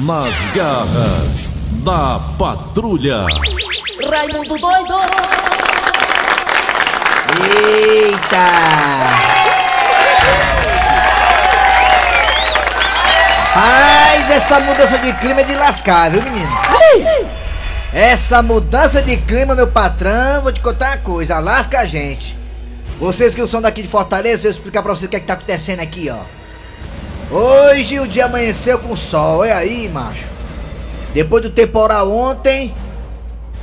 Nas garras da patrulha. Raimundo doido! Eita! Rapaz, essa mudança de clima é de lascar, viu, menino? Essa mudança de clima, meu patrão, vou te contar uma coisa, lasca a gente. Vocês que não são daqui de Fortaleza, eu vou explicar pra vocês o que, é que tá acontecendo aqui, ó. Hoje o dia amanheceu com sol, olha aí, macho. Depois do temporal ontem,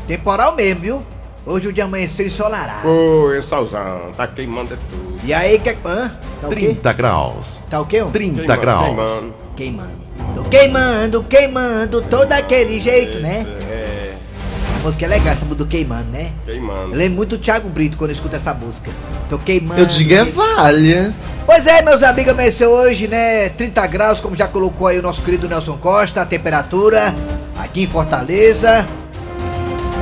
temporal mesmo, viu? Hoje o dia amanheceu ensolarado. Foi, solzão, tá queimando é tudo. E aí, que. Hã? Tá o quê? 30 graus. Tá o quê? ó? 30 Queimando, graus. queimando. Queimando. Tô queimando, queimando, todo aquele jeito, né? É, A música é legal, essa música do queimando, né? queimando. Eu lembro muito do Thiago Brito quando eu escuto essa música. Tô queimando. Eu digo é valha. Pois é, meus amigos, amanheceu hoje, né? 30 graus, como já colocou aí o nosso querido Nelson Costa, a temperatura aqui em Fortaleza.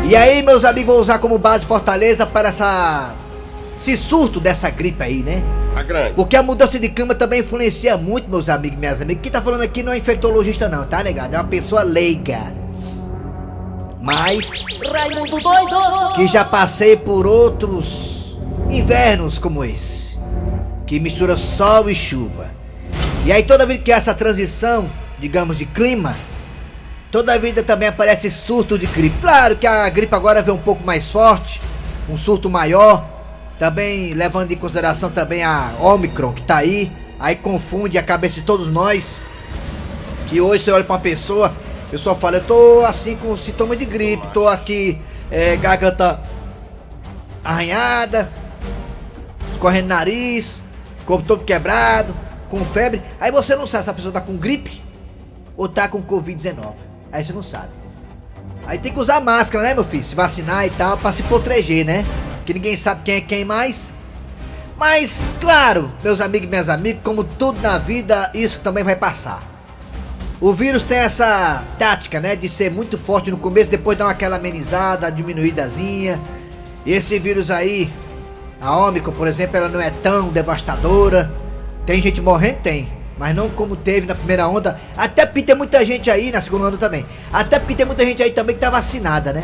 E aí, meus amigos, vou usar como base Fortaleza para essa. esse surto dessa gripe aí, né? A grande. Porque a mudança de clima também influencia muito, meus amigos e minhas amigas. Quem tá falando aqui não é infectologista, não, tá, negado? É uma pessoa leiga. Mas Raimundo doido! que já passei por outros invernos como esse, que mistura sol e chuva. E aí toda vez que há essa transição, digamos, de clima, toda vida também aparece surto de gripe. Claro que a gripe agora vem um pouco mais forte, um surto maior, também levando em consideração também a Omicron que tá aí, aí confunde a cabeça de todos nós. Que hoje você olha pra uma pessoa, a pessoa fala, eu tô assim com sintoma de gripe, tô aqui, é, garganta arranhada, escorrendo nariz, corpo todo quebrado, com febre. Aí você não sabe se a pessoa tá com gripe ou tá com Covid-19. Aí você não sabe. Aí tem que usar máscara, né, meu filho? Se vacinar e tal, pra se proteger, né? Que ninguém sabe quem é quem mais. Mas, claro, meus amigos e minhas amigas, como tudo na vida, isso também vai passar. O vírus tem essa tática, né, de ser muito forte no começo, depois dar aquela amenizada, diminuídazinha. E esse vírus aí, a Ômicron, por exemplo, ela não é tão devastadora. Tem gente morrendo? Tem. Mas não como teve na primeira onda. Até porque tem muita gente aí, na segunda onda também. Até porque tem muita gente aí também que tá vacinada, né?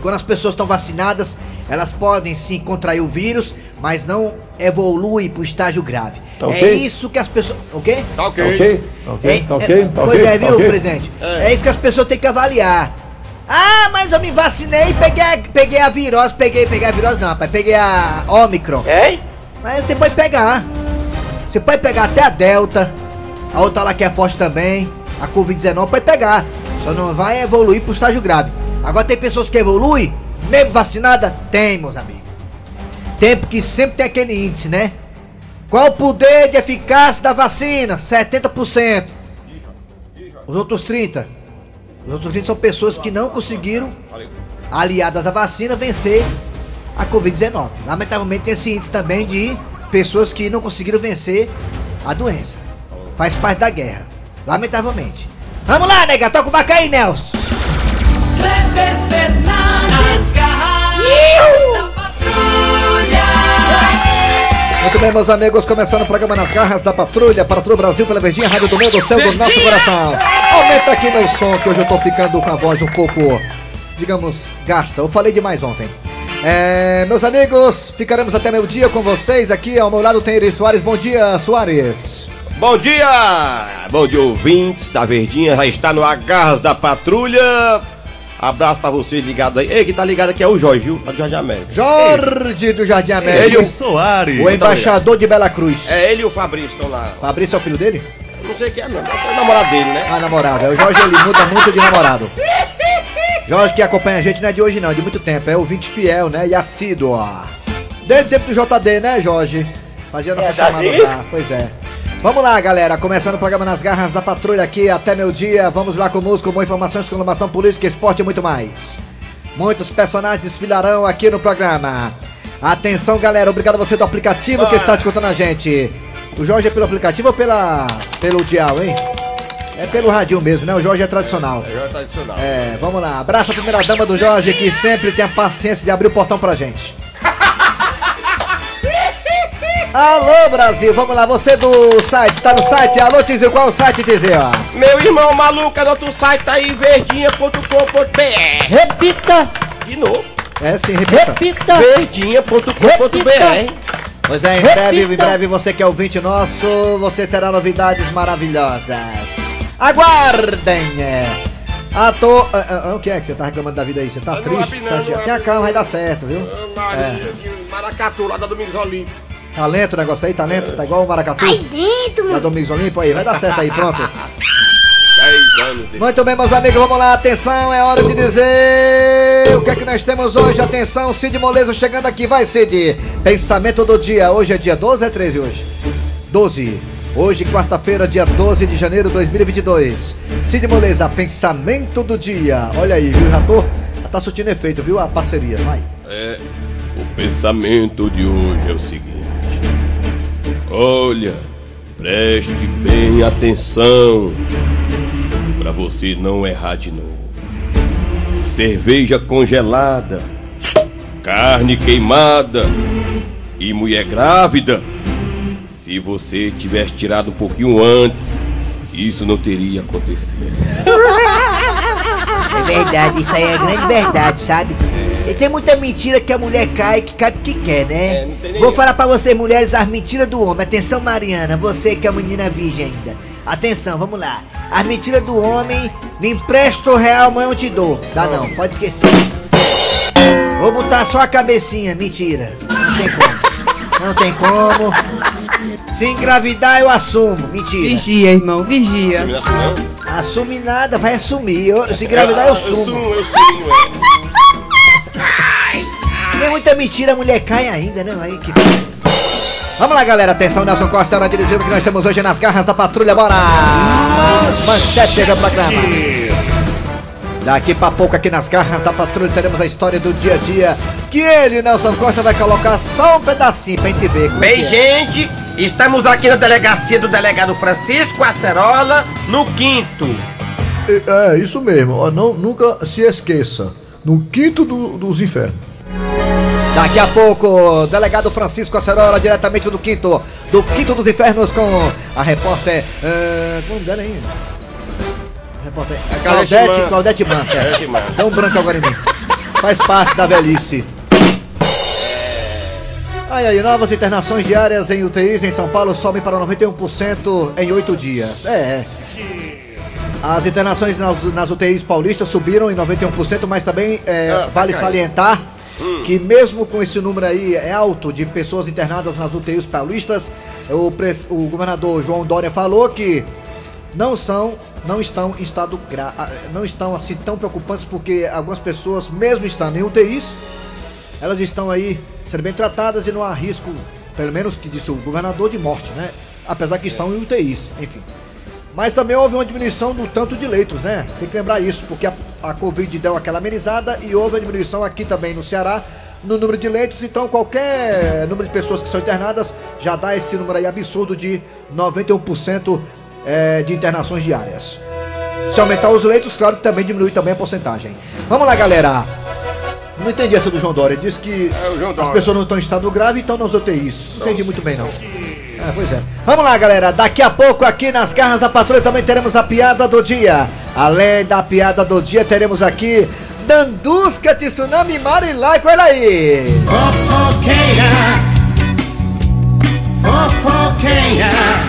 Quando as pessoas estão vacinadas, elas podem sim contrair o vírus, mas não evolui pro estágio grave. Tá É isso que as pessoas. O quê? Tá ok. Tá ok? Tá ok? É, Tá é, ok? Tá pois ok? é, Tá viu, ok? presidente? É. É. isso que as pessoas têm que avaliar. Ah, mas eu me vacinei e peguei, a- peguei a virose, peguei, peguei a virose não, rapaz, peguei a Omicron. Hein? Mas você pode pegar. Você pode pegar até a Delta, a outra lá que é forte também, a Covid-19 pode pegar. Só não vai evoluir pro estágio grave. Agora tem pessoas que evoluem, mesmo vacinada? Tem, meus amigos. Tem porque sempre tem aquele índice, né? Qual o poder de eficácia da vacina? 70%. Os outros 30%. Os outros 30% são pessoas que não conseguiram, aliadas à vacina, vencer a Covid-19. Lamentavelmente tem esse índice também de pessoas que não conseguiram vencer a doença. Faz parte da guerra. Lamentavelmente. Vamos lá, nega, toca o baca aí, Nelson. Kleber Fernandes! Muito bem, meus amigos, começando o programa Nas Garras da Patrulha para todo o Brasil pela Verdinha, Rádio do Meu do Céu do nosso coração. Aumenta aqui meu som, que hoje eu tô ficando com a voz um pouco, digamos, gasta. Eu falei demais ontem. É, meus amigos, ficaremos até meio dia com vocês. Aqui ao meu lado tem Eri Soares. Bom dia, Soares. Bom dia! Bom dia, ouvintes da Verdinha. Já está no Agarras da Patrulha. Abraço pra você ligado aí. Ei, quem tá ligado aqui é o Jorge, viu? Lá do Jardim América. Jorge do Jardim Ele América. e o- Soares. O embaixador de Bela Cruz. É ele e o Fabrício estão lá. Fabrício é o filho dele? Não sei quem é, não. É o namorado dele, né? Ah, namorado. É, O Jorge ele muda muito de namorado. Jorge que acompanha a gente não é de hoje não, é de muito tempo. É ouvinte fiel, né? E assíduo. ó. Desde o tempo do JD, né, Jorge? Fazia nossa É, chamada lá. Pois é. Vamos lá, galera. Começando o programa Nas Garras da Patrulha aqui até meu dia. Vamos lá com música, com informações, com informação política, esporte e muito mais. Muitos personagens desfilarão aqui no programa. Atenção, galera. Obrigado a você do aplicativo que está escutando a gente. O Jorge é pelo aplicativo ou pela, pelo dial, hein? É pelo radinho mesmo, né? O Jorge é tradicional. É Jorge tradicional. É, vamos lá. Abraço a primeira dama do Jorge, que sempre tem a paciência de abrir o portão pra gente. Alô, Brasil, vamos lá, você do site, tá no site? Alô, Tizio, qual é o site, Tizio? Meu irmão maluco, nosso site tá aí, verdinha.com.br. Repita, De novo, É sim, repita. repita. verdinha.com.br. Pois é, em breve, em breve, você que é ouvinte nosso, você terá novidades maravilhosas. Aguardem! é. A to... ah, ah, o que é que você tá reclamando da vida aí? Você tá Eu triste? não Tenha calma, vai dar certo, viu? Maria de Maracatu, lá da Domingos Olímpio. Talento o negócio aí, talento, tá igual o maracatu Aí dentro, da mano. Domingos Olimpo aí, vai dar certo aí, pronto. 10 anos de... Muito bem, meus amigos, vamos lá, atenção, é hora de dizer o que é que nós temos hoje. Atenção, Cid Moleza chegando aqui, vai Cid. Pensamento do dia, hoje é dia 12 ou é 13 hoje? 12. Hoje, quarta-feira, dia 12 de janeiro de 2022. Cid Moleza, pensamento do dia. Olha aí, viu, já tô, já tá surtindo efeito, viu, a parceria, vai. É, o pensamento de hoje é o seguinte. Olha, preste bem atenção para você não errar de novo. Cerveja congelada, carne queimada e mulher grávida. Se você tivesse tirado um pouquinho antes, isso não teria acontecido. É verdade, isso aí é grande verdade, sabe? E tem muita mentira que a mulher cai, que cai porque quer, né? É, não tem nem Vou falar pra vocês, mulheres, as mentiras do homem. Atenção, Mariana, você que é uma menina virgem ainda. Atenção, vamos lá. As mentiras do homem, me empresta o real, amanhã eu te dou. Dá não, pode esquecer. Vou botar só a cabecinha, mentira. Não tem como. Não tem como. Se engravidar, eu assumo. Mentira. Vigia, irmão, vigia. Assume nada, vai assumir. Eu- se engravidar, eu sumo. Eu sumo, é. Tem muita mentira, a mulher cai ainda, né? Aí que... Vamos lá, galera. Atenção, Nelson Costa, hora de dizer o que nós temos hoje nas garras da patrulha. Bora! Manchete chega pro programa. Daqui pra pouco, aqui nas garras da patrulha, teremos a história do dia a dia. Que ele, Nelson Costa, vai colocar só um pedacinho pra gente ver. Bem, é. gente, estamos aqui na delegacia do delegado Francisco Acerola, no quinto. É, é, isso mesmo. Não, nunca se esqueça. No quinto do- dos infernos. Daqui a pouco, delegado Francisco Acerola, diretamente do quinto, do quinto dos infernos, com a repórter. Uh, como é dela aí? Repórter. Claudete Claudete, Claudete. Claudete Mansa. Dá um branco agora em mim. Faz parte da velhice. Aí, aí, novas internações diárias em UTIs em São Paulo sobem para 91% em oito dias. É, é. As internações nas, nas UTIs paulistas subiram em 91%, mas também é, Ah, vale salientar que mesmo com esse número aí é alto de pessoas internadas nas UTIs paulistas, o, o governador João Dória falou que não são, não estão em estado gra não estão assim tão preocupantes porque algumas pessoas, mesmo estando em UTIs, elas estão aí sendo bem tratadas e não há risco, pelo menos que disse o governador, de morte, né? Apesar que estão em UTIs, enfim. Mas também houve uma diminuição do tanto de leitos, né? Tem que lembrar isso, porque a, a Covid deu aquela amenizada e houve uma diminuição aqui também no Ceará no número de leitos. Então, qualquer número de pessoas que são internadas já dá esse número aí absurdo de 91% é, de internações diárias. Se aumentar os leitos, claro que também diminui também a porcentagem. Vamos lá, galera. Não entendi essa do João Dória. Disse que É, as pessoas não estão em estado grave e estão nas UTIs. Não entendi muito bem, não. É, pois é. Vamos lá, galera. Daqui a pouco, aqui nas garras da patrulha, também teremos a piada do dia. Além da piada do dia, teremos aqui Dandusca, Tsunami e Marilaico. Olha aí.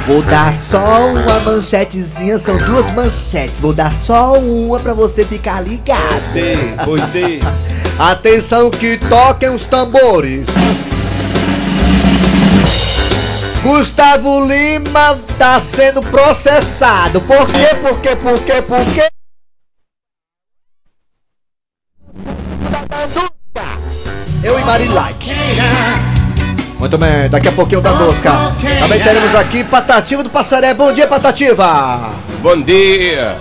Vou dar só uma manchetezinha, são duas manchetes. Vou dar só uma pra você ficar ligado. Pois dei. Atenção que toquem os tambores. Gustavo Lima tá sendo processado. Por quê? Por quê? Por quê? Por quê? Eu e Marilike. Muito bem, daqui a pouquinho da Dosca. Também teremos aqui Patativa do Passaré. Bom dia, Patativa. Bom dia!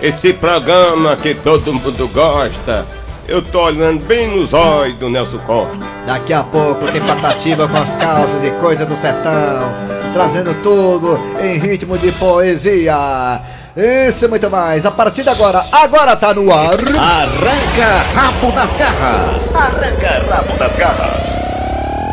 Esse programa que todo mundo gosta, eu tô olhando bem nos olhos do Nelson Costa. Daqui a pouco tem Patativa com as calças e coisas do sertão, trazendo tudo em ritmo de poesia. Isso e muito mais. A partir de agora, agora tá no ar. Arranca rabo das garras. Arranca rabo das garras.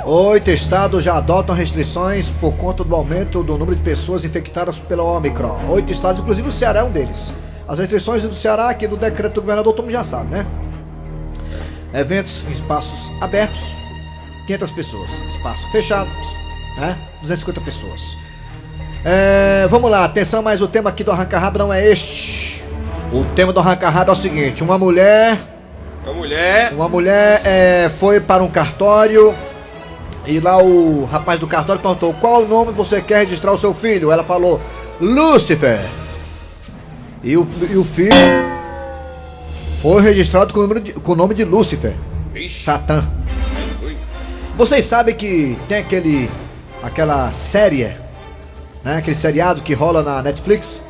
Oito estados já adotam restrições por conta do aumento do número de pessoas infectadas pela Omicron. Oito estados, inclusive o Ceará é um deles. As restrições do Ceará, aqui do decreto do governador, todo mundo já sabe, né? Eventos em espaços abertos, 500 pessoas. Espaço fechado, né? 250 pessoas. É, vamos lá, atenção, mas o tema aqui do Arranca Rabo não é este. O tema do Arranca Rabo é o seguinte: uma mulher A mulher. uma mulher é, foi para um cartório e lá o rapaz do cartório perguntou qual nome você quer registrar o seu filho. Ela falou Lúcifer. E o, e o filho foi registrado com o, número de- com o nome de Lúcifer, Ixi. Satã. Vocês sabem que tem aquele aquela série, né, aquele seriado que rola na Netflix,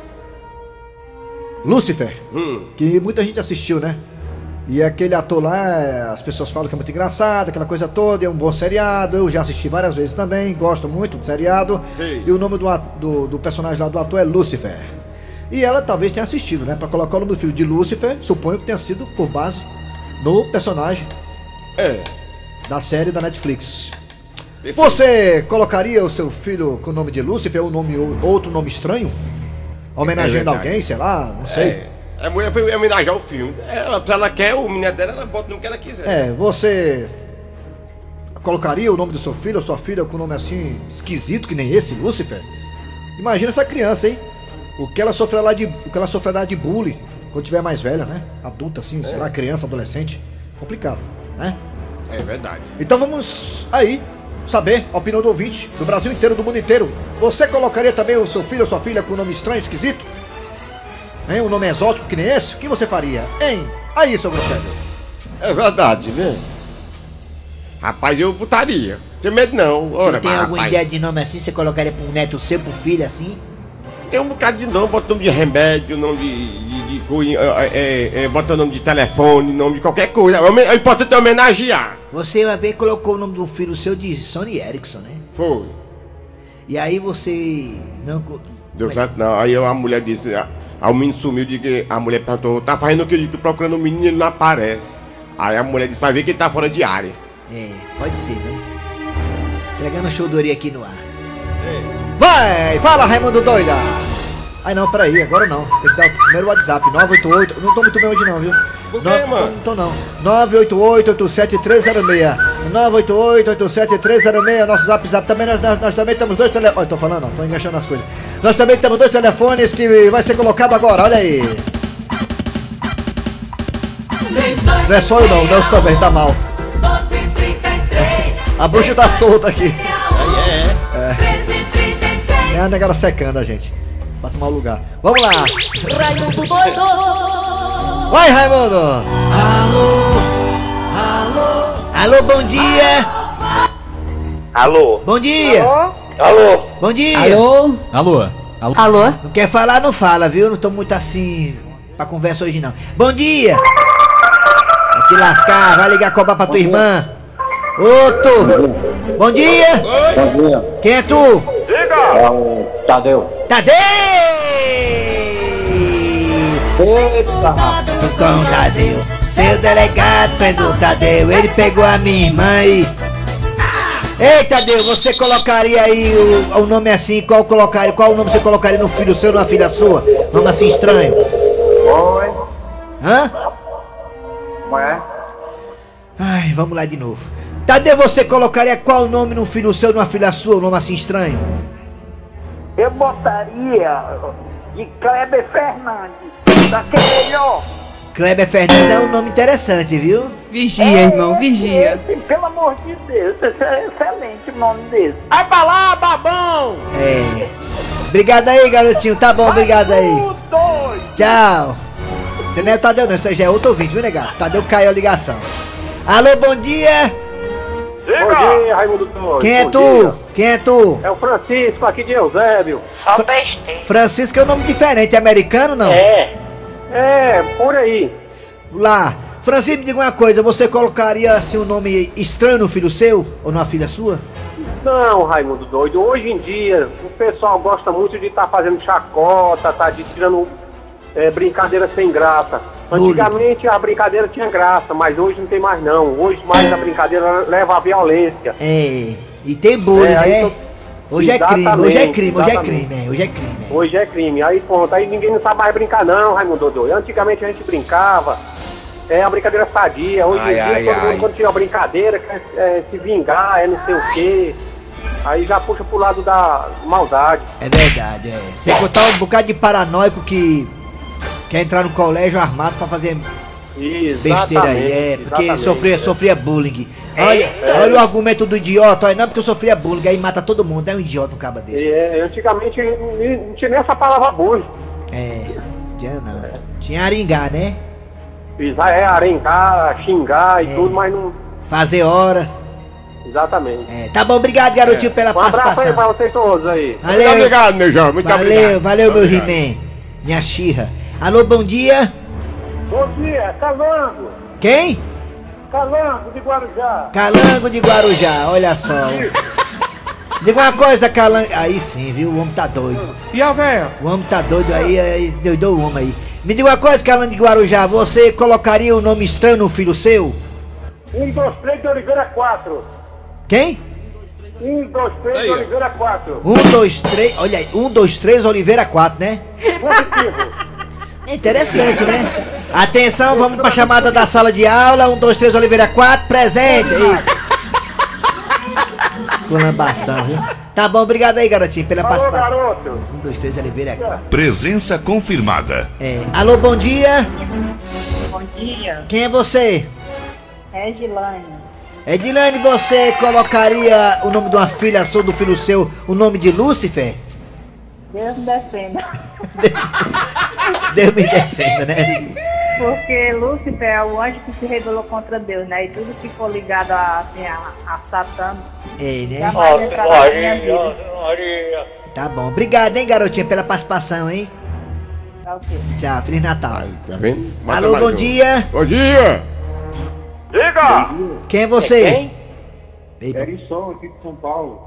Lúcifer Hum. que muita gente assistiu, né? E aquele ator lá, as pessoas falam que é muito engraçado, aquela coisa toda, é um bom seriado. Eu já assisti várias vezes também, gosto muito do seriado. Sim. E o nome do, do, do personagem lá do ator é Lucifer. E ela talvez tenha assistido, né? Pra colocar o nome do filho de Lucifer, suponho que tenha sido por base no personagem É. da série da Netflix. perfeito. Você colocaria o seu filho com o nome de Lucifer ou nome, outro nome estranho? Homenageando É alguém, sei lá, não sei. É. A mulher foi homenagear o filme. Ela, se ela quer o menino dela, ela bota o nome que ela quiser. É, você colocaria o nome do seu filho ou sua filha com um nome assim esquisito que nem esse, Lúcifer? Imagina essa criança, hein? O que ela sofrerá de, o que ela sofrerá de bullying quando tiver mais velha, né? Adulta assim, sei lá, criança, adolescente, complicado, né? É verdade. Então vamos aí saber a opinião do ouvinte do Brasil inteiro, do mundo inteiro. Você colocaria também o seu filho ou sua filha com um nome estranho, esquisito? Hein? Um nome exótico que nem esse? O que você faria? Hein? Aí, seu grosseiro. É verdade, né? Rapaz, eu botaria. Tem medo não. Ora, tem mas, alguma rapaz, ideia de nome assim? Você colocaria pro neto seu, pro filho assim? Tem um bocado de nome, bota nome de remédio, nome de. de, de coisa, é, é, é, bota nome de telefone, nome de qualquer coisa. O é importante é homenagear. Você uma vez colocou o nome do filho seu de Sony Ericsson, né? Foi. E aí você não. Deu certo não. Aí a mulher disse, a, a o menino sumiu, de que a mulher perguntou, tá fazendo o que? Eu disse, procurando o menino e ele não aparece. Aí a mulher disse, vai ver que ele tá fora de área. É, pode ser, né? Entregando chodoria aqui no ar. Vai, fala Raimundo doida! Ai não, peraí, agora não. Tem que dar o primeiro WhatsApp, 988. Não tô muito bem hoje não, viu? Por quê, Não, mano? Não tô não. 988-87306. 988-87306. Nosso zap zap também, nós, nós, nós também temos dois telefones. Olha, tô falando, tô enganchando as coisas. Nós também temos dois telefones que vai ser colocado agora, olha aí. Não é só eu não, o Nelson também tá mal. A bruxa tá solta aqui. É a negada secando a gente. Pra tomar o lugar. Vamos lá. Raimundo doido! Vai, Raimundo! Alô, bom dia! Alô? Bom dia! Alô? Bom dia! Alô? Alô? Alô? Alô? Não quer falar, não fala, viu? Não tô muito assim pra conversa hoje não. Bom dia! Vai te lascar, vai ligar cobrar pra tua irmã. Ô, tu! Bom dia! Bom dia, Quem é tu? é o Tadeu. Tadeu! Eita, cão Tadeu. Seu delegado prendeu o Tadeu. Ele pegou a minha irmã e. Ei, Tadeu, você colocaria aí o, o nome assim? Qual colocaria? Qual o nome você colocaria no filho seu ou na filha sua? Nome assim estranho? Oi, Hã? como é? Ai, vamos lá de novo. Tadeu, você colocaria qual nome no filho seu ou numa filha sua? Um nome assim estranho? Eu botaria de Kleber Fernandes. Daquele melhor. Kleber Fernandes é um nome interessante, viu? Vigia, irmão, vigia. Esse, pelo amor de Deus, esse é excelente o nome desse. Vai pra lá, babão! É. Obrigado aí, garotinho. Tá bom, obrigado aí. Tchau. Você não é o Tadeu, não. Isso aí já é outro ouvinte, viu, negado? Tadeu caiu a ligação. Alô, bom dia. Bom dia, Raimundo Doido. Quem é Bom tu? dia. Quem é tu? É o Francisco aqui de Eusébio. Francisco é um nome diferente. É americano, não? É. É, por aí. Lá. Francisco, me diga uma coisa. Você colocaria, assim, um nome estranho no filho seu? Ou numa filha sua? Não, Raimundo Doido, hoje em dia o pessoal gosta muito de estar fazendo chacota, tá de tirando é, brincadeira sem graça. Antigamente a brincadeira tinha graça, mas hoje não tem mais não. Hoje mais a brincadeira leva à violência. É, e tem bullying, É, né? tô- Hoje é crime, hoje é crime, hoje é crime, é, hoje é crime. Hoje é crime. Aí pronto, aí ninguém não sabe mais brincar não, Raimundo Dodô. Antigamente a gente brincava, é a brincadeira sadia. Hoje Ai, em dia ai, todo ai. mundo quando tinha uma brincadeira quer é, se vingar, é não sei o quê. Aí já puxa pro lado da maldade. É verdade, é. Sem contar um bocado de paranoico que quer entrar no colégio armado pra fazer besteira aí. É, porque exatamente, sofria, é. sofria bullying. Olha, É. olha o argumento do idiota, olha, não porque eu sofria bullying, aí mata todo mundo, é um idiota um caba desse. É, antigamente não tinha nem essa palavra bullying. É, tinha não. Tinha aringar, né? Isso aí é arengar, xingar e É. tudo, mas não. Fazer hora. Exatamente. É, tá bom, obrigado, garotinho, pela Um abraço aí participação. pra vocês todos aí. Valeu. Muito obrigado, meu jovem. Muito valeu, obrigado. valeu, meu. He-Man. Minha xirra. Alô, bom dia. Bom dia, Calango. Quem? Calango de Guarujá. Calango de Guarujá, olha só. Diga uma coisa, Calango. Aí sim, viu? O homem tá doido. E a véia? O homem tá doido aí, aí doidou o homem aí. Me diga uma coisa, Calango de Guarujá. Você colocaria o nome estranho no filho seu? Um, dois, três de Oliveira, quatro. Quem? Um, dois, três de Aí, ó. Oliveira, quatro. Um, dois, três. Olha aí. Um, dois, três, Oliveira, quatro, né? Positivo. É interessante, né? Atenção, vamos pra chamada da sala de aula. Um, dois, três, Oliveira, quatro. Presente. Aí. Colambação, viu? Tá bom, obrigado aí, garotinho, pela Alô, participação. garoto. Um, dois, três, Oliveira, quatro. Presença confirmada. É. Alô, bom dia. Bom dia, Quem é você? Regilane. Edilane, você colocaria o nome de uma filha sua, do filho seu, o nome de Lúcifer? Deus me defenda. Deus me defenda, né? Porque Lúcifer é o anjo que se rebelou contra Deus, né? E tudo que for ligado a, assim, a, a Satã É, né? Tá bom. Obrigado, hein, garotinha, pela participação, hein? Tá ok. Tchau, Feliz Natal. Tá vendo? Mata Alô, bom um. dia. Bom dia. Quem é você? Ei, Erisson, aqui de São Paulo.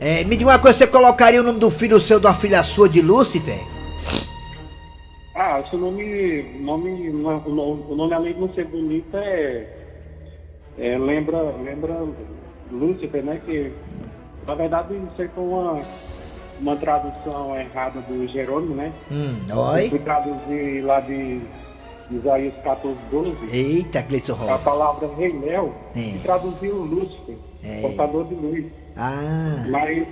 é, me diga uma coisa, você colocaria o nome do filho seu, uma filha sua, de Lúcifer? Ah, seu nome, nome, o nome, o nome além de não ser bonito é, é lembra, lembra Lúcifer, né? Que na verdade isso aí foi uma, uma tradução errada do Jerônimo, né? Hum, Eu oi. fui traduzir lá de Isaías 14, 12, Eita, Gleison a Rosa. palavra rei Mel, É. traduziu Lúcifer, É. portador de luz. Ah, Mas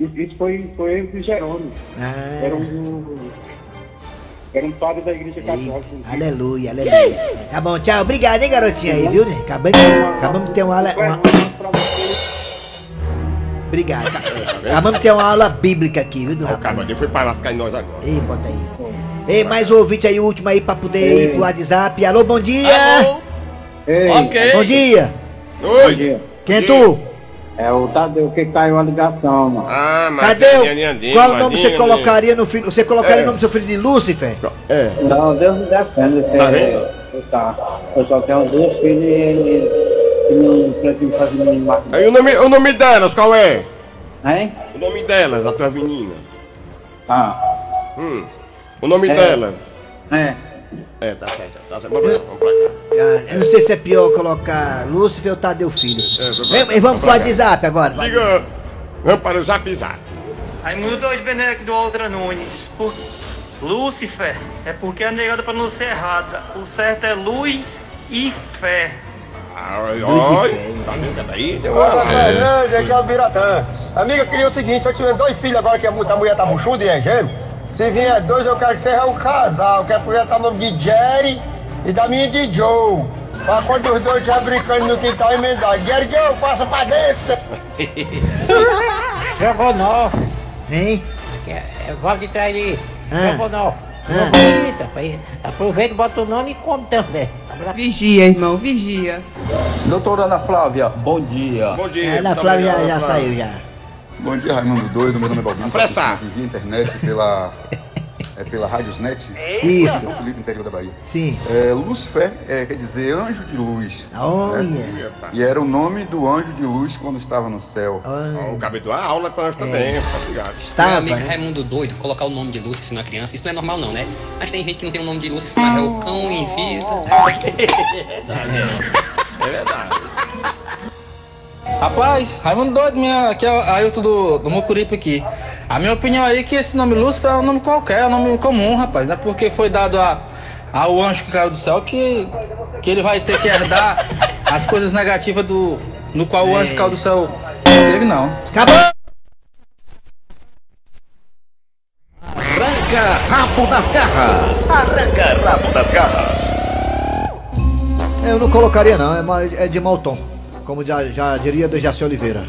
isso foi, foi de Jerônimo. Era ah. um, era um padre da igreja católica. aleluia, aleluia. Tá bom, tchau. Obrigado, hein, garotinha aí, viu, né? Acabamos de, acabamos de ter uma aula... Uma... Obrigado. tá. Acabamos de ter uma aula bíblica aqui, viu, do O rapaz? cavadinho foi para lascar em nós agora. Ei, bota aí. Ei, mais um ouvinte aí, o último aí, pra poder ir pro WhatsApp. Alô, bom dia! Ok. Bom dia! Oi. Quem é tu? É o Tadeu que caiu a ligação, mano. Ah, mas o- Qual o nome você colocaria no filho? Você colocaria É. o nome do seu filho de Lúcifer? É. Não, Deus me defenda. Tá é, vendo? Tá. Eu só tenho duas filhas e, e não pretendo fazer nenhuma. Aí o nome, o nome delas, qual é? Hein? O nome delas, as tuas meninas. Ah. Hum. O nome É. delas. É. É, tá certo. Tá certo. Vamos. Vamos pra cá. Ah, eu não sei se é pior colocar Lúcifer ou Tadeu Filho. É, vamos e vamos pro. WhatsApp agora. Diga. Vamos para o zap zap. Raimundo doido Beneco do Outra Nunes. Por... Lúcifer é porque é negada pra não ser errada. O certo é luz e fé. Ah, Olha, Luz e olha. fé, Tá vendo aí? Deu Olha, uma- Fernando, aqui é o Biratã. Amiga, eu queria o seguinte, se eu tiver dois filhos agora que a mu- a mulher tá buchuda e é gêmeo, se vier dois, eu quero que seja um casal, que é porque tá o nome de Jerry e da minha de Joe. Pra quando os dois estiver brincando no quintal emendar. Jerry Joe, passa pra dentro. Estrogonofe. Hein? É Vale de Trairi. Ah. Estrogonofe. Ah. Bonita. Aproveita, bota o nome e come também. Vigia, irmão, vigia. Doutora Ana Flávia, bom dia. Bom dia. É, na muito Flávia já, já saiu já. Bom dia, Raimundo Doido. Meu nome é Balbino. aqui via internet pela é pela Radiosnet. Isso. São Felipe, interior da Bahia. Sim. É, Lúcifer é, quer dizer anjo de luz. Olha. né? E era o nome do anjo de luz quando estava no céu. Ó, o cabelo a aula pra nós também, tá ligado? Meu amigo Raimundo doido, colocar o nome de Lúcifer na criança, isso não é normal não, né? Mas tem gente que não tem o nome de Lúcifer, mas é o cão em vida. É verdade. Rapaz, Raimundo doido, minha, aqui é o Ailton do, do Mucuripe aqui. A minha opinião aí é que esse nome Lúcifer é um nome qualquer, é um nome comum, rapaz. Não é porque foi dado a, ao anjo que caiu do céu que, que ele vai ter que herdar as coisas negativas do, no qual o anjo que caiu do céu teve, não. Acabou! Arranca rabo das garras. Arranca rabo das garras. Eu não colocaria não, é, é de mau tom. Como já, já diria Dejaci Oliveira.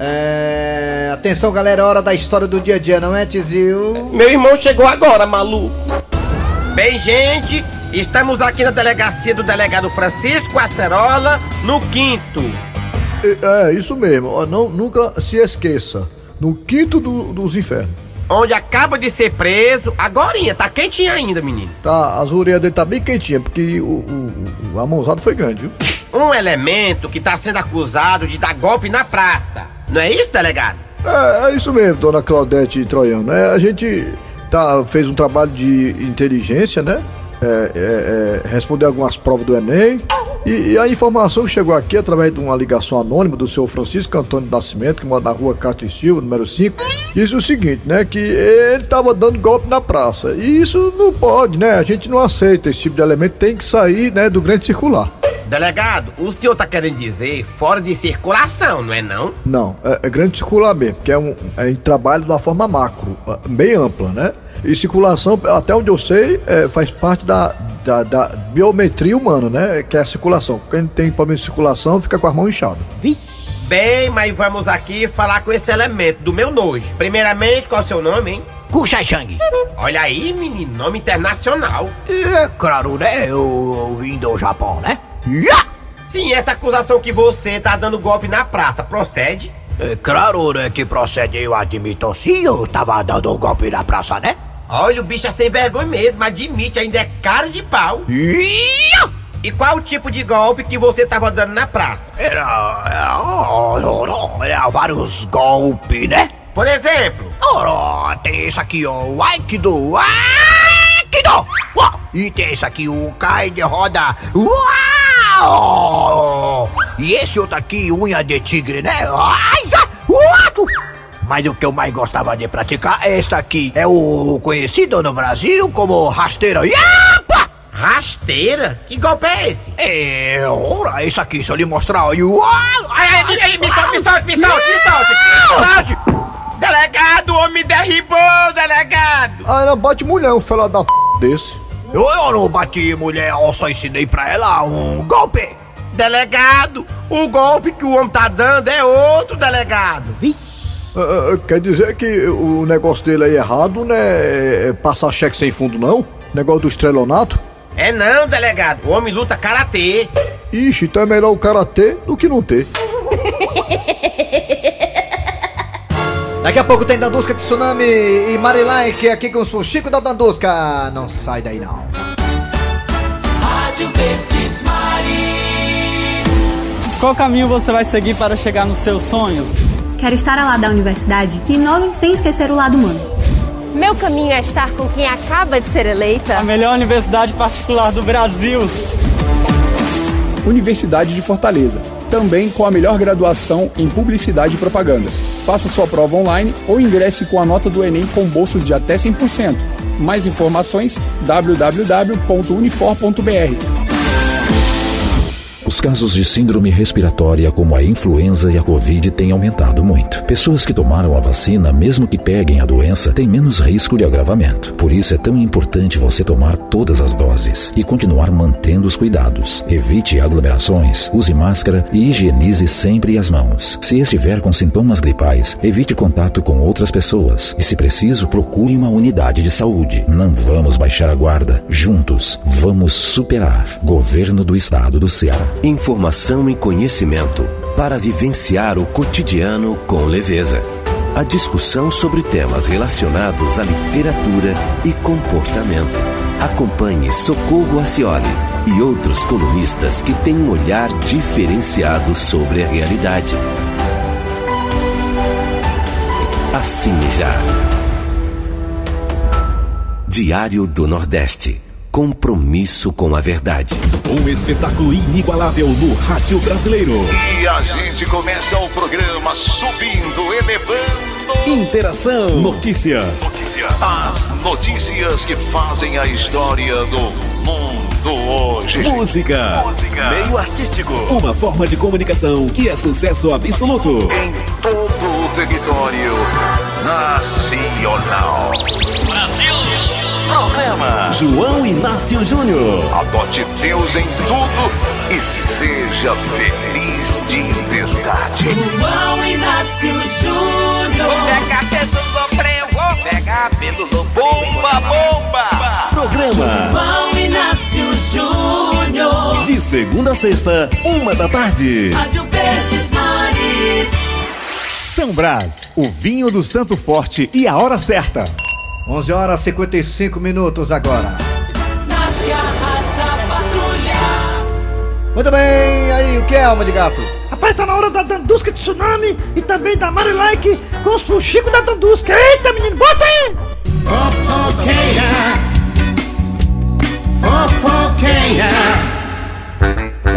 É, atenção galera, é hora da história do dia a dia, não é, Tizil? Meu irmão chegou agora, maluco. Bem, gente, estamos aqui na delegacia do delegado Francisco Acerola, no quinto. É, é, isso mesmo. Não, nunca se esqueça. No quinto do- dos infernos. Onde acaba de ser preso, agorinha, tá quentinho ainda, menino. Tá, as orelhas dele tá bem quentinha, porque o, o, o, a mãozada foi grande, viu? Um elemento que tá sendo acusado de dar golpe na praça. Não é isso, delegado? É, é isso mesmo, dona Claudete Troiano. É, a gente tá, fez um trabalho de inteligência, né? É, é, é, responder algumas provas do Enem. E, e a informação que chegou aqui através de uma ligação anônima do senhor Francisco Antônio Nascimento, que mora na rua Castro e Silva, número 5, disse o seguinte, né? Que ele tava dando golpe na praça. E isso não pode, né? A gente não aceita esse tipo de elemento, tem que sair, né, do grande circular. Delegado, o senhor tá querendo dizer fora de circulação, não é não? Não, é, é grande circular mesmo, porque é um é em trabalho de uma forma macro, ah, bem ampla, né? E circulação, até onde eu sei, é, faz parte da, da, da biometria humana, né? Que é a circulação. Quem tem problema de circulação fica com as mãos inchadas. Bem, mas vamos aqui falar com esse elemento do meu nojo. Primeiramente, qual é o seu nome, hein? Kushai Shang. Olha aí, menino, nome internacional. É claro, né? Eu, eu vim do Japão, né? Sim, essa acusação que você tá dando golpe na praça, procede? É claro, né? Que procede, eu admito sim, eu tava dando um golpe na praça, né? Olha, o bicho é sem vergonha mesmo, admite, ainda é cara de pau. E qual o tipo de golpe que você tava dando na praça? Era. Era, era vários golpes, né? Por exemplo? Oh, tem esse aqui, ó, o Aikido. Aikido! Uau! E tem esse aqui, o Kai de roda. Uau! E esse outro aqui, unha de tigre, né? Ai, uau! Mas o que eu mais gostava de praticar é esse aqui. É o conhecido no Brasil como rasteira. Yapa! Rasteira? Que golpe é esse? É, ora, isso aqui, se eu lhe mostrar. Uau! Ai, ai, ai, ai, me solte, me solte, me solte, me solte! Me solte! Delegado, o homem derribou, delegado! Ah, ela bate mulher, um fela da p desse. Eu, eu não bati mulher, eu só ensinei pra ela um golpe. Delegado, o golpe que o homem tá dando é outro, delegado. É, é, quer dizer que o negócio dele aí errado, né? É passar cheque sem fundo, não? Negócio do estrelato? É não, delegado, o homem luta karatê. Ixi, então é melhor o cara ter do que não ter. Daqui a pouco tem Dandusca Tsunami e Marilike aqui com o Chico da Dandusca. Não sai daí não. Rádio Verdes Maris. Qual caminho você vai seguir para chegar nos seus sonhos? Quero estar ao lado da universidade que inove sem esquecer o lado humano. Meu caminho é estar com quem acaba de ser eleita. A melhor universidade particular do Brasil. Universidade de Fortaleza, também com a melhor graduação em Publicidade e Propaganda. Faça sua prova online ou ingresse com a nota do Enem com bolsas de até 100%. Mais informações www.unifor.br. Os casos de síndrome respiratória, como a influenza e a Covid, têm aumentado muito. Pessoas que tomaram a vacina, mesmo que peguem a doença, têm menos risco de agravamento. Por isso é tão importante você tomar todas as doses e continuar mantendo os cuidados. Evite aglomerações, use máscara e higienize sempre as mãos. Se estiver com sintomas gripais, evite contato com outras pessoas e, se preciso, procure uma unidade de saúde. Não vamos baixar a guarda. Juntos, vamos superar. Governo do Estado do Ceará. Informação e conhecimento para vivenciar o cotidiano com leveza. a discussão sobre temas relacionados à literatura e comportamento. Acompanhe Socorro Acioli e outros colunistas que têm um olhar diferenciado sobre a realidade. Assine já. Diário do Nordeste. Compromisso com a verdade. Um espetáculo inigualável no rádio brasileiro. E a gente começa o programa subindo, elevando. Interação. Notícias. As notícias que fazem a história do mundo hoje. Música. Música. Meio artístico. Uma forma de comunicação que é sucesso absoluto. Em todo o território nacional. Brasil. Programa João Inácio Júnior. Adote Deus em tudo e seja feliz de verdade. João Inácio Júnior. Pega pelo lobreu, pega pelo bomba, bomba. Programa João Inácio Júnior. de segunda a sexta, uma da tarde. Rádio Verdes Mares. São Brás, o vinho do Santo Forte e a hora certa. 11 horas e 55 minutos agora. Nas garras da patrulha. Muito bem, aí o que é alma de gato? Rapaz, tá na hora da Dandusca de Tsunami e também da Marilike com os fuxicos da Dandusca. Eita, menino, bota aí! Fofoqueira. Fofoqueira.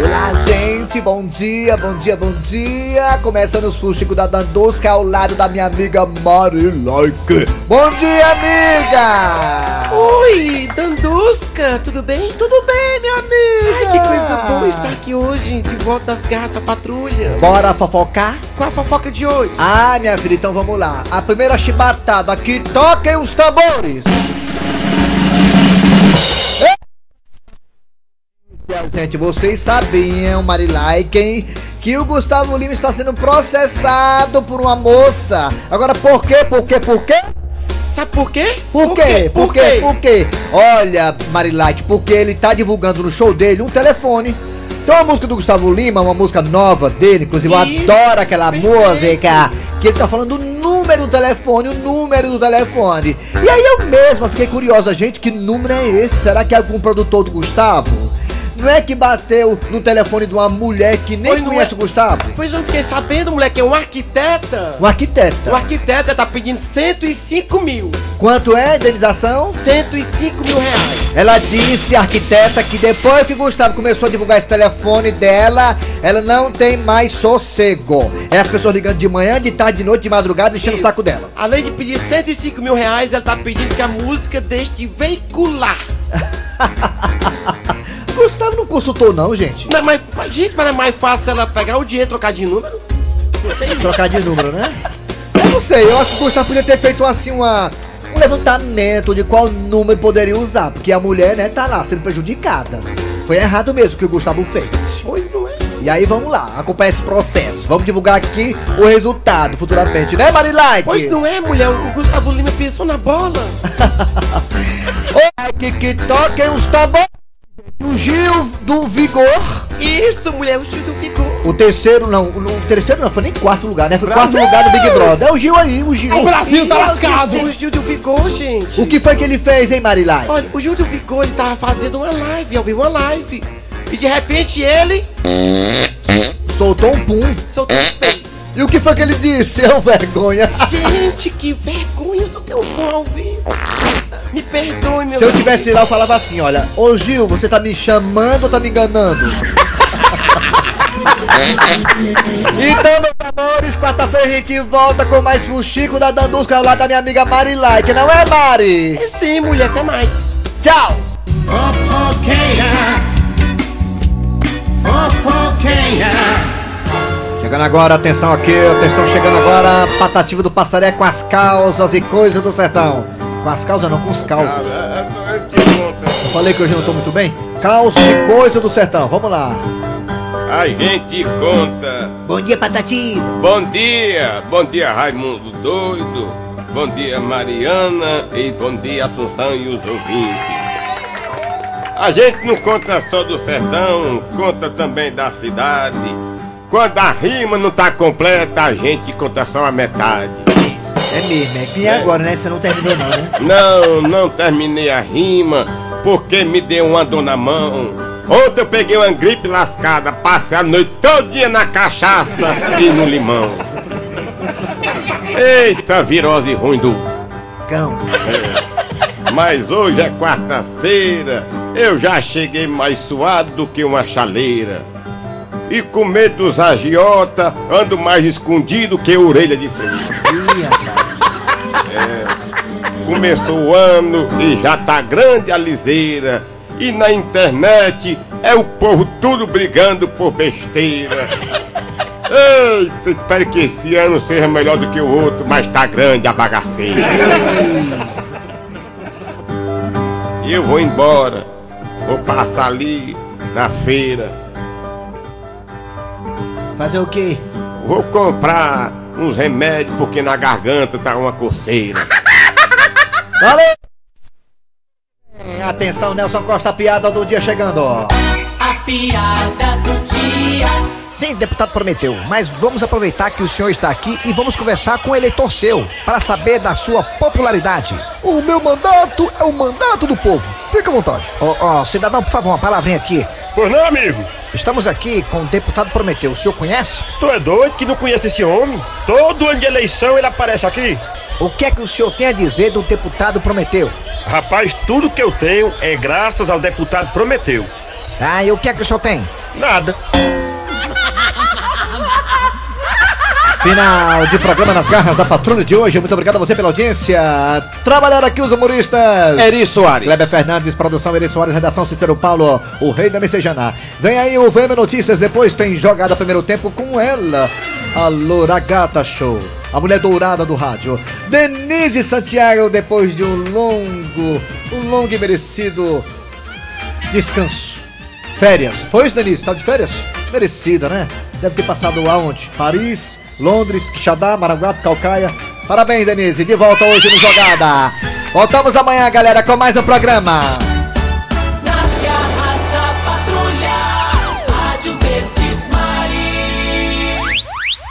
Olá, gente, bom dia, bom dia, bom dia. Começando os fuxicos da Dandusca ao lado da minha amiga Marilike. Bom dia, amiga! Oi, Dandusca, tudo bem? Tudo bem, minha amiga? Ai, que coisa boa estar aqui hoje, de volta das garras da patrulha. Bora fofocar? Qual a fofoca de hoje? Ah, minha filha, então vamos lá. A primeira chibatada aqui, toquem os tambores. Gente, vocês sabiam, Marilaiken, que o Gustavo Lima está sendo processado por uma moça. Agora, por quê? Por quê? Por quê? Sabe por quê? Por, quê? Por quê? Por quê? Olha, Marilike, porque ele tá divulgando no show dele um telefone. Tem uma música do Gustavo Lima, uma música nova dele, inclusive eu adoro aquela música. Que ele tá falando o número do telefone, o número do telefone. E aí eu mesma fiquei curiosa, gente, que número é esse? Será que é algum produtor do Gustavo? Não é que bateu no telefone de uma mulher que nem Pois conhece é. o Gustavo? Pois eu não fiquei sabendo, moleque, é um arquiteta. Um arquiteta. O arquiteta tá pedindo 105 mil. Quanto é a indenização? 105 mil reais. Ela disse, arquiteta, que depois que Gustavo começou a divulgar esse telefone dela, ela não tem mais sossego. É as pessoas ligando de manhã, de tarde, de noite, de madrugada, enchendo o saco dela. Além de pedir 105 mil reais, ela tá pedindo que a música deixe de veicular. Gustavo não consultou não, gente. Não, mas, mas, gente, mas é mais fácil ela pegar o dinheiro e trocar de número? Trocar de número, né? Eu não sei, eu acho que o Gustavo podia ter feito assim uma, um levantamento de qual número poderia usar, porque a mulher, né, tá lá sendo prejudicada. Foi errado mesmo o que o Gustavo fez. Pois não é. E aí vamos lá, acompanhar esse processo. Vamos divulgar aqui o resultado futuramente, né, Marilike? Pois não é, mulher. O Gustavo Lima pensou na bola. Ai, que que toquem os tambores. O Gil do Vigor. Isso, mulher, o Gil do Vigor. O terceiro, não, o terceiro não, foi nem quarto lugar, né? Foi quarto lugar do Big Brother. É o Gil aí, o Gil. O Brasil tá lascado. O Gil do Vigor, gente. O que foi que ele fez, hein, Marilai? Olha, o Gil do Vigor, ele tava fazendo uma live, ao vivo uma live. E de repente ele Soltou um pum. soltou um peito. E o que foi que ele disse, seu vergonha? Gente, que vergonha, eu só tenho um vivo. Me perdoe, meu Se eu tivesse lá, eu falava assim, olha, ô Gil, você tá me chamando ou tá me enganando? então, meus amores, quarta-feira a gente volta com mais Fuxico da Dandusca ao lado da minha amiga Mari Like, não é, Mari? É sim, mulher, até mais. Tchau! Fofoqueira. Fofoqueira. Chegando agora, atenção aqui, atenção, chegando agora, Patativa do Passaré com as causas e coisas do sertão. Com as causas não, com os causos. Eu falei que hoje eu não tô muito bem? Causas e coisas do sertão, vamos lá. A gente conta. Bom dia, Patativa. Bom dia, bom dia Raimundo Doido, bom dia Mariana e bom dia Assunção e os ouvintes. A gente não conta só do sertão, conta também da cidade. Quando a rima não tá completa, a gente conta só a metade. É mesmo, é que é agora, né? Você não terminou não, né? Não, não terminei a rima, porque me deu uma dor na mão. Ontem eu peguei uma gripe lascada, passei a noite todinha na cachaça e no limão. Eita, virose ruim do cão. Mas hoje é quarta-feira, eu já cheguei mais suado do que uma chaleira. E com medo dos agiota, ando mais escondido que orelha de freio. É, começou o ano e já tá grande a liseira. E na internet é o povo tudo brigando por besteira. Eita, espero que esse ano seja melhor do que o outro, mas tá grande a bagaceira. E eu vou embora. Vou passar ali na feira. Fazer o quê? Vou comprar uns remédios porque na garganta tá uma coceira. Valeu! Atenção, Nelson Costa, a piada do dia chegando. A piada do dia. Sim, deputado prometeu, mas vamos aproveitar que o senhor está aqui e vamos conversar com o eleitor seu para saber da sua popularidade. O meu mandato é o mandato do povo. Fica à vontade. Ó, ó, cidadão, por favor, uma palavrinha aqui. Pois não, amigo? Estamos aqui com o deputado Prometeu. O senhor conhece? Tu é doido que não conhece esse homem? Todo ano de eleição ele aparece aqui. O que é que o senhor tem a dizer do deputado Prometeu? Rapaz, tudo que eu tenho é graças ao deputado Prometeu. Ah, e o que é que o senhor tem? Nada. Final de programa nas garras da patrulha de hoje. Muito obrigado a você pela audiência. Trabalharam aqui os humoristas. Eri Soares. Kleber Fernandes, produção Eri Soares, redação Cícero Paulo, o rei da messejana. Vem aí o VM Notícias, depois tem jogada primeiro tempo com ela, a Loura Gata Show. A mulher dourada do rádio. Denise Santiago, depois de um longo, um longo e merecido descanso. Férias. Foi isso, Denise? Tá de férias? Merecida, né? Deve ter passado aonde? Paris, Londres, Quixadá, Maranguape, Calcaia. Parabéns, Denise. De volta hoje no Jogada. Voltamos amanhã, galera, com mais um programa.